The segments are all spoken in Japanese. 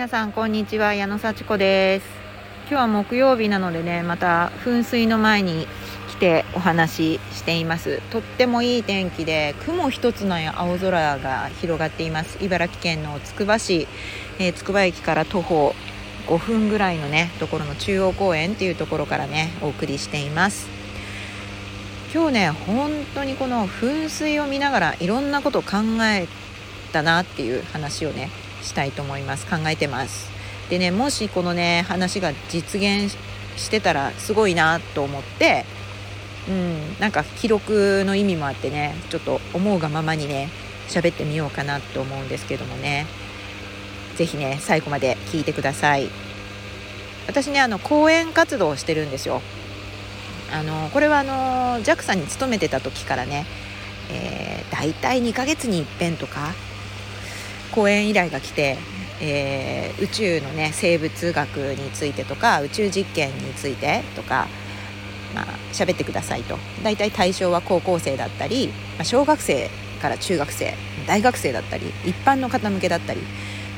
皆さんこんにちは。矢野幸子です。今日は木曜日なのでねまた噴水の前に来てお話ししています。とってもいい天気で雲一つない青空が広がっています。茨城県のつくば市、えー、つくば駅から徒歩5分ぐらいのねところの中央公園っていうところからねお送りしています。今日ね本当にこの噴水を見ながらいろんなことを考えたなっていう話をねしたいと思います。考えてます。でねもしこのね話が実現してたらすごいなと思ってうんなんか記録の意味もあってねちょっと思うがままにね喋ってみようかなと思うんですけどもね。是非ね最後まで聞いてください。私ねあの講演活動をしてるんですよ。あのこれはあの JAXA に勤めてた時からね、えー、大体2ヶ月に一遍とか講演依頼が来て、えー、宇宙のね生物学についてとか宇宙実験についてとかまあ喋ってくださいと。大体対象は高校生だったり、まあ、小学生から中学生大学生だったり一般の方向けだったり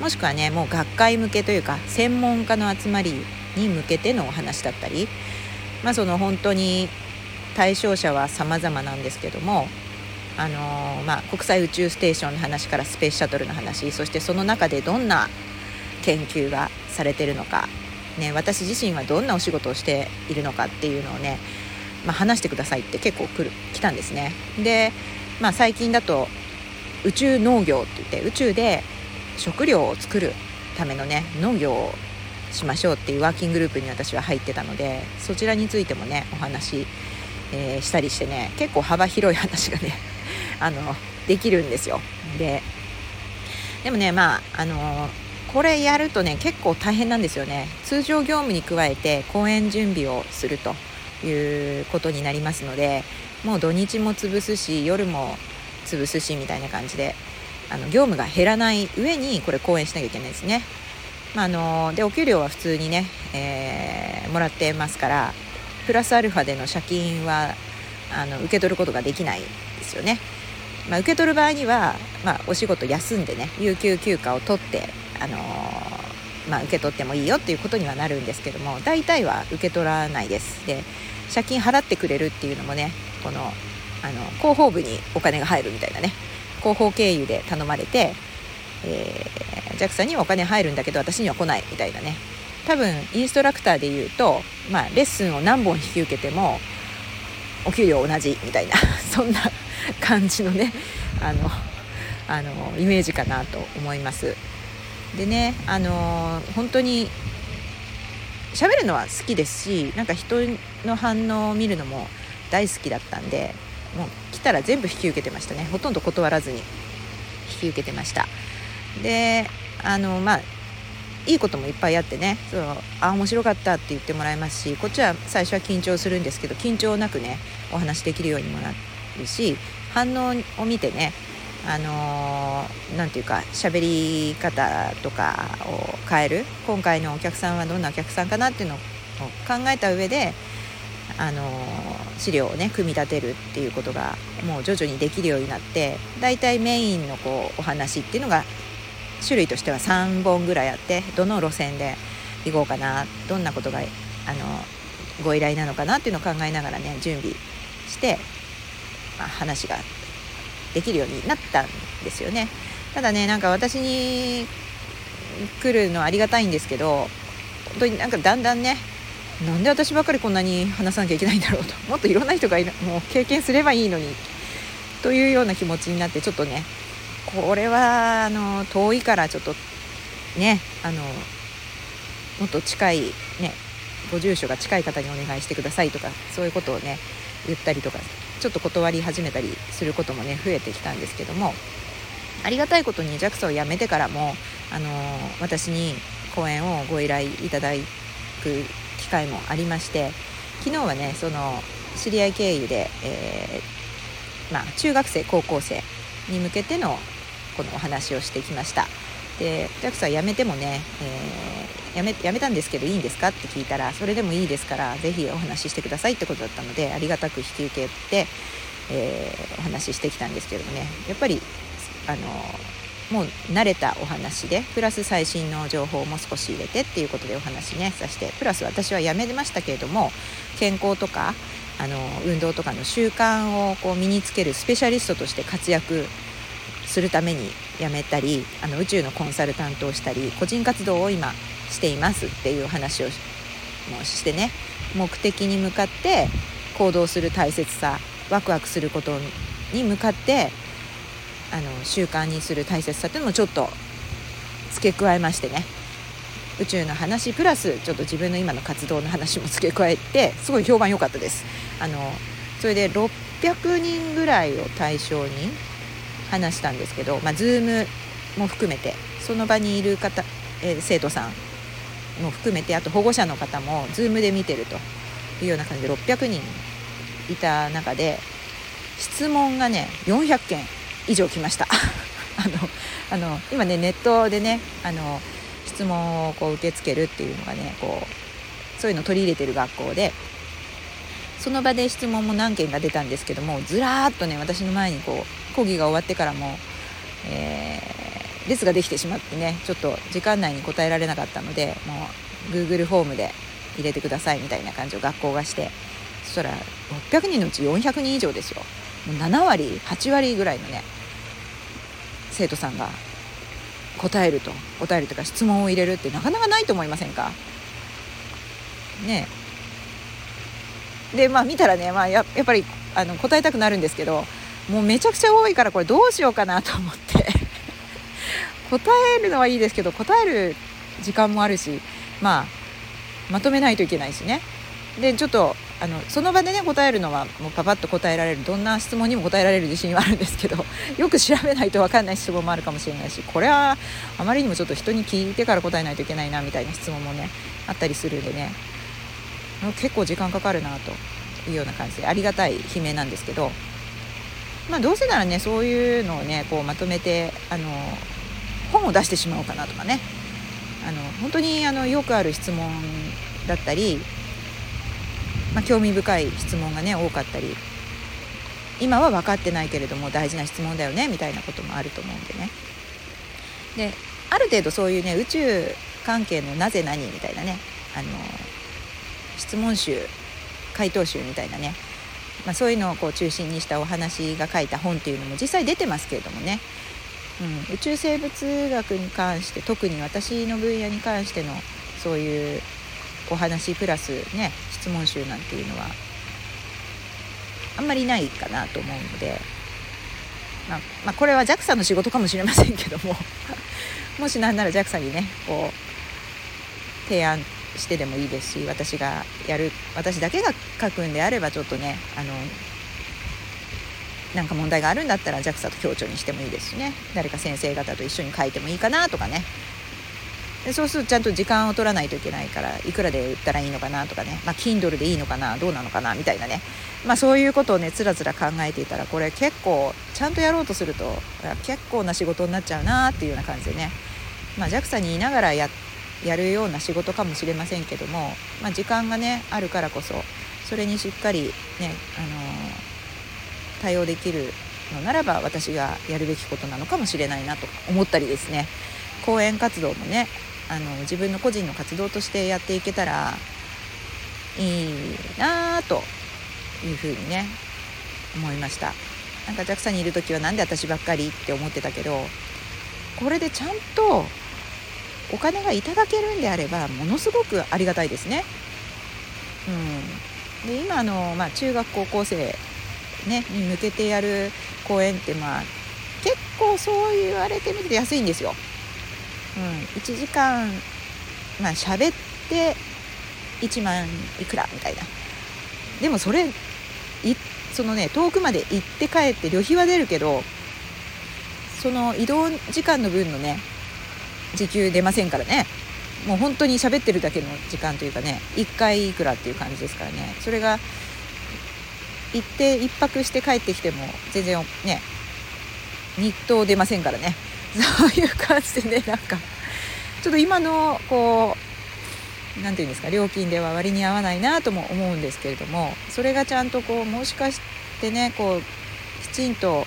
もしくはねもう学会向けというか専門家の集まりに向けてのお話だったりまあその本当に対象者は様々なんですけどもあの、まあ、国際宇宙ステーションの話からスペースシャトルの話そしてその中でどんな研究がされてるのか、ね、私自身はどんなお仕事をしているのかっていうのをね、まあ、話してくださいって結構来る来たんですね。で、まあ、最近だと宇宙農業って言って宇宙で食料を作るためのね農業をしましょうっていうワーキンググループに私は入ってたのでそちらについてもねお話、えー、したりしてね結構幅広い話がねあのできるんですよででもねまああのこれやるとね結構大変なんですよね通常業務に加えて講演準備をするということになりますのでもう土日も潰すし夜も潰すしみたいな感じであの業務が減らない上にこれ講演しなきゃいけないですね。まあ、あのでお給料は普通にね、えー、もらってますからプラスアルファでの借金はあの受け取ることができないですよね。まあ、受け取る場合には、まあ、お仕事休んでね有給休暇を取って、あのー、まあ、受け取ってもいいよっていうことにはなるんですけども大体は受け取らないです。で借金払ってくれるっていうのもねこのあの広報部にお金が入るみたいなね広報経由で頼まれて、えー、JAXA にはお金入るんだけど私には来ないみたいなね。多分インストラクターで言うと、まあ、レッスンを何本引き受けてもお給料同じみたいな そんな感じのねあのあのイメージかなと思います。でねあの本当に喋るのは好きですしなんか人の反応を見るのも大好きだったんでもう来たら全部引き受けてましたねほとんど断らずに引き受けてましたであのまあいいこともいっぱいあってねそうあ面白かったって言ってもらえますしこっちは最初は緊張するんですけど緊張なくねお話できるようにもなってし反応を見てねあのー、て言うか喋り方とかを変える。今回のお客さんはどんなお客さんかなっていうのを考えた上で、あのー、資料をね組み立てるっていうことがもう徐々にできるようになってだいたいメインのこうお話っていうのが種類としては3本ぐらいあってどの路線で行こうかなどんなことが、あのご依頼なのかなっていうのを考えながらね準備してまあ、話ができるようになったんですよね。ただねなんか私に来るのありがたいんですけど本当になんかだんだんねなんで私ばかりこんなに話さなきゃいけないんだろうともっといろんな人がいるもう経験すればいいのにというような気持ちになってちょっとねこれはあの遠いからちょっとねあのもっと近いねご住所が近い方にお願いしてくださいとかそういうことをね言ったりとかちょっと断り始めたりすることもね増えてきたんですけどもありがたいことに JAXA を辞めてからも、あの私に講演をご依頼いただく機会もありまして昨日はねその知り合い経由で、えー、まあ、中学生高校生に向けてのこのお話をしてきました。で JAXA 辞めてもね、えー、辞め辞めたんですけどいいんですか？って聞いたらそれでもいいですから是非お話ししてくださいってことだったのでありがたく引き受けて、えー、お話ししてきたんですけどもね。やっぱりあのもう慣れたお話でプラス最新の情報も少し入れてっていうことでお話ねさせてプラス私はやめましたけれども健康とかあの運動とかの習慣をこう身につけるスペシャリストとして活躍するために辞めたりあの宇宙のコンサルタントをしたり個人活動を今していますっていう話をもしてね。目的に向かって行動する大切さワクワクすることに向かってあの習慣にする大切さっていうのもちょっと付け加えましてね。宇宙の話プラスちょっと自分の今の活動の話も付け加えてすごい評判良かったです。あのそれで600人ぐらいを対象に話したんですけど、まあ、Zoom も含めてその場にいる方、えー、生徒さんも含めてあと保護者の方も Zoom で見てるというような感じで600人いた中で質問がね400件以上来ました。あのあの今ねネットでねあの質問をこう受け付けるっていうのがねこうそういうのを取り入れてる学校でその場で質問も何件か出たんですけどもずらーっとね私の前にこう講義が終わってからも、えー、列ができてしまってねちょっと時間内に答えられなかったのでもう Google フォームで入れてくださいみたいな感じを学校がしてそしたら600人のうち400人以上ですよ。もう7割8割ぐらいのね生徒さんが答えると答えるとか質問を入れるってなかなかないと思いませんか？ね。でまあ見たらね、まあや、やっぱりあの答えたくなるんですけどもうめちゃくちゃ多いからこれどうしようかなと思って。答えるのはいいですけど答える時間もあるしまあまとめないといけないしね。でちょっとあのその場でね答えるのはもうパパッと答えられる。どんな質問にも答えられる自信はあるんですけど よく調べないと分かんない質問もあるかもしれないしこれはあまりにもちょっと人に聞いてから答えないといけないなみたいな質問もねあったりするんでね。結構時間かかるなというような感じ。でありがたい悲鳴なんですけどまあどうせならねそういうのをねこうまとめてあの本を出してしまおうかなとかね。あの本当にあのよくある質問だったりまあ、興味深い質問がね多かったり今は分かってないけれども大事な質問だよねみたいなこともあると思うんでね。である程度そういうね宇宙関係のなぜ何みたいなねあの質問集回答集みたいなね、まあ、そういうのをこう中心にしたお話が書いた本っていうのも実際出てますけれどもね、うん、宇宙生物学に関して特に私の分野に関してのそういうお話プラスね質問集なんていうのはあんまりないかなと思うので、まあ、まあ、これは JAXA の仕事かもしれませんけども もし何なら JAXA にねこう提案してでもいいですし私がやる私だけが書くんであればちょっとねあのなんか問題があるんだったら JAXA と協調にしてもいいですしね。誰か先生方と一緒に書いてもいいかなとかね。でそうするとちゃんと時間を取らないといけないからいくらで売ったらいいのかなとかね、まあ、Kindle でいいのかなどうなのかなみたいなね、まあ、そういうことをねつらつら考えていたらこれ結構ちゃんとやろうとすると結構な仕事になっちゃうなっていうような感じでね、まあ、JAXA にいながらやるような仕事かもしれませんけども、まあ、時間がねあるからこそそれにしっかりね、あの、対応できるのならば私がやるべきことなのかもしれないなと思ったりですね。講演活動もねあの自分の個人の活動としてやっていけたらいいなあというふうにね思いました。なんか JAXA にいる時は何で私ばっかりって思ってたけどこれでちゃんとお金がいただけるんであればものすごくありがたいですね。うん、で今の、まあ、中学高校生、ね、に向けてやる講演ってまあ結構そう言われてみると安いんですよ。うん、1時間まあ喋って1万いくらみたいな。でもそれいそのね遠くまで行って帰って旅費は出るけどその移動時間の分のね時給出ませんからね。もう本当に喋ってるだけの時間というかね1回いくらっていう感じですからね。それが行って1泊して帰ってきても全然ね日当出ませんからね。そういう感じでねなんかちょっと今のこう何て言うんですか料金では割に合わないなとも思うんですけれどもそれがちゃんとこうもしかしてねこうきちんと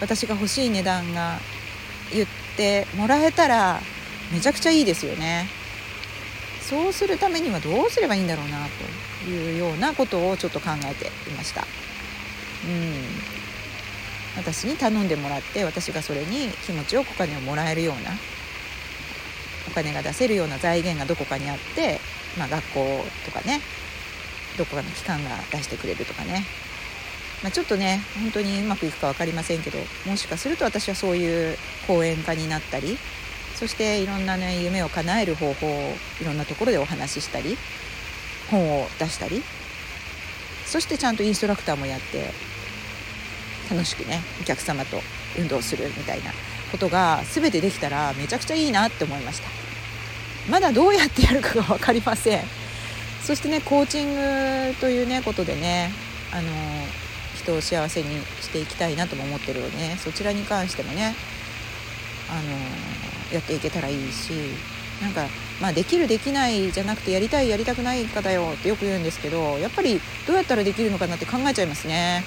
私が欲しい値段が言ってもらえたらめちゃくちゃいいですよね。そうするためにはどうすればいいんだろうなというようなことをちょっと考えていました。うん。私に頼んでもらって私がそれに気持ちよくお金をもらえるようなお金が出せるような財源がどこかにあって、まあ、学校とかねどこかの機関が出してくれるとかね、まあ、ちょっとね本当にうまくいくか分かりませんけどもしかすると私はそういう講演家になったりそしていろんなね夢を叶える方法をいろんなところでお話ししたり本を出したりそしてちゃんとインストラクターもやって楽しくねお客様と運動するみたいなことが全てできたらめちゃくちゃいいなって思いました。まだどうやってやるかが分かりません。そしてねコーチングというねことでねあの人を幸せにしていきたいなとも思ってるよね。そちらに関してもねあのやっていけたらいいしなんかまあできるできないじゃなくてやりたいやりたくないかだよってよく言うんですけどやっぱりどうやったらできるのかなって考えちゃいますね。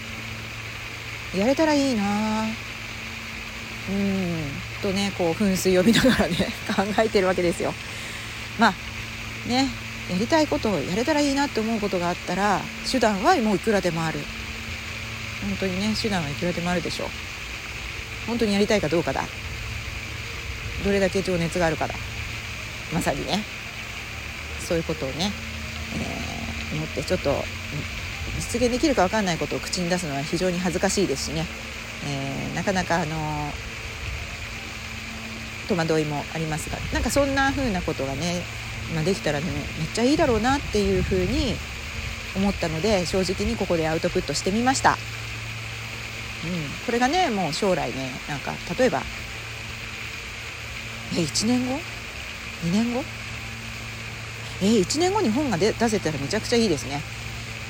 やれたらいいな。うん。とねこう噴水を見ながらね 考えてるわけですよ。まあねやりたいことをやれたらいいなって思うことがあったら手段はもういくらでもある。本当にね手段はいくらでもあるでしょう。本当にやりたいかどうかだ。どれだけ情熱があるかだ。まさにね。そういうことをね、えー、思ってちょっと実現できるか分かんないことを口に出すのは非常に恥ずかしいですしね、えー、なかなかあの戸惑いもありますがなんかそんな風なことがねまあ、できたらねめっちゃいいだろうなっていうふうに思ったので正直にここでアウトプットしてみました、うん、これがねもう将来ねなんか例えばえ1年後？2年後？え1年後に本が出せたらめちゃくちゃいいですね。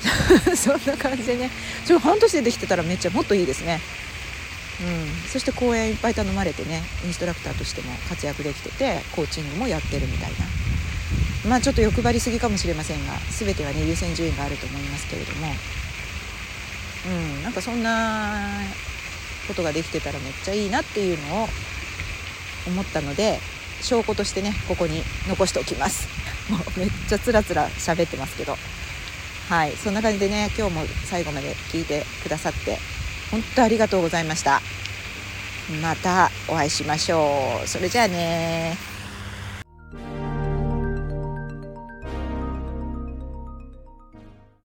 そんな感じでね。ちょ半年でできてたらめっちゃもっといいですね。うん、そして講演いっぱい頼まれてねインストラクターとしても活躍できててコーチングもやってるみたいな。まあちょっと欲張りすぎかもしれませんが全てはね優先順位があると思いますけれども。うん。なんかそんなことができてたらめっちゃいいなっていうのを思ったので証拠としてねここに残しておきます。もうめっちゃつらつら喋ってますけど。はい。そんな感じでね今日も最後まで聞いてくださって本当ありがとうございました。またお会いしましょう。それじゃあね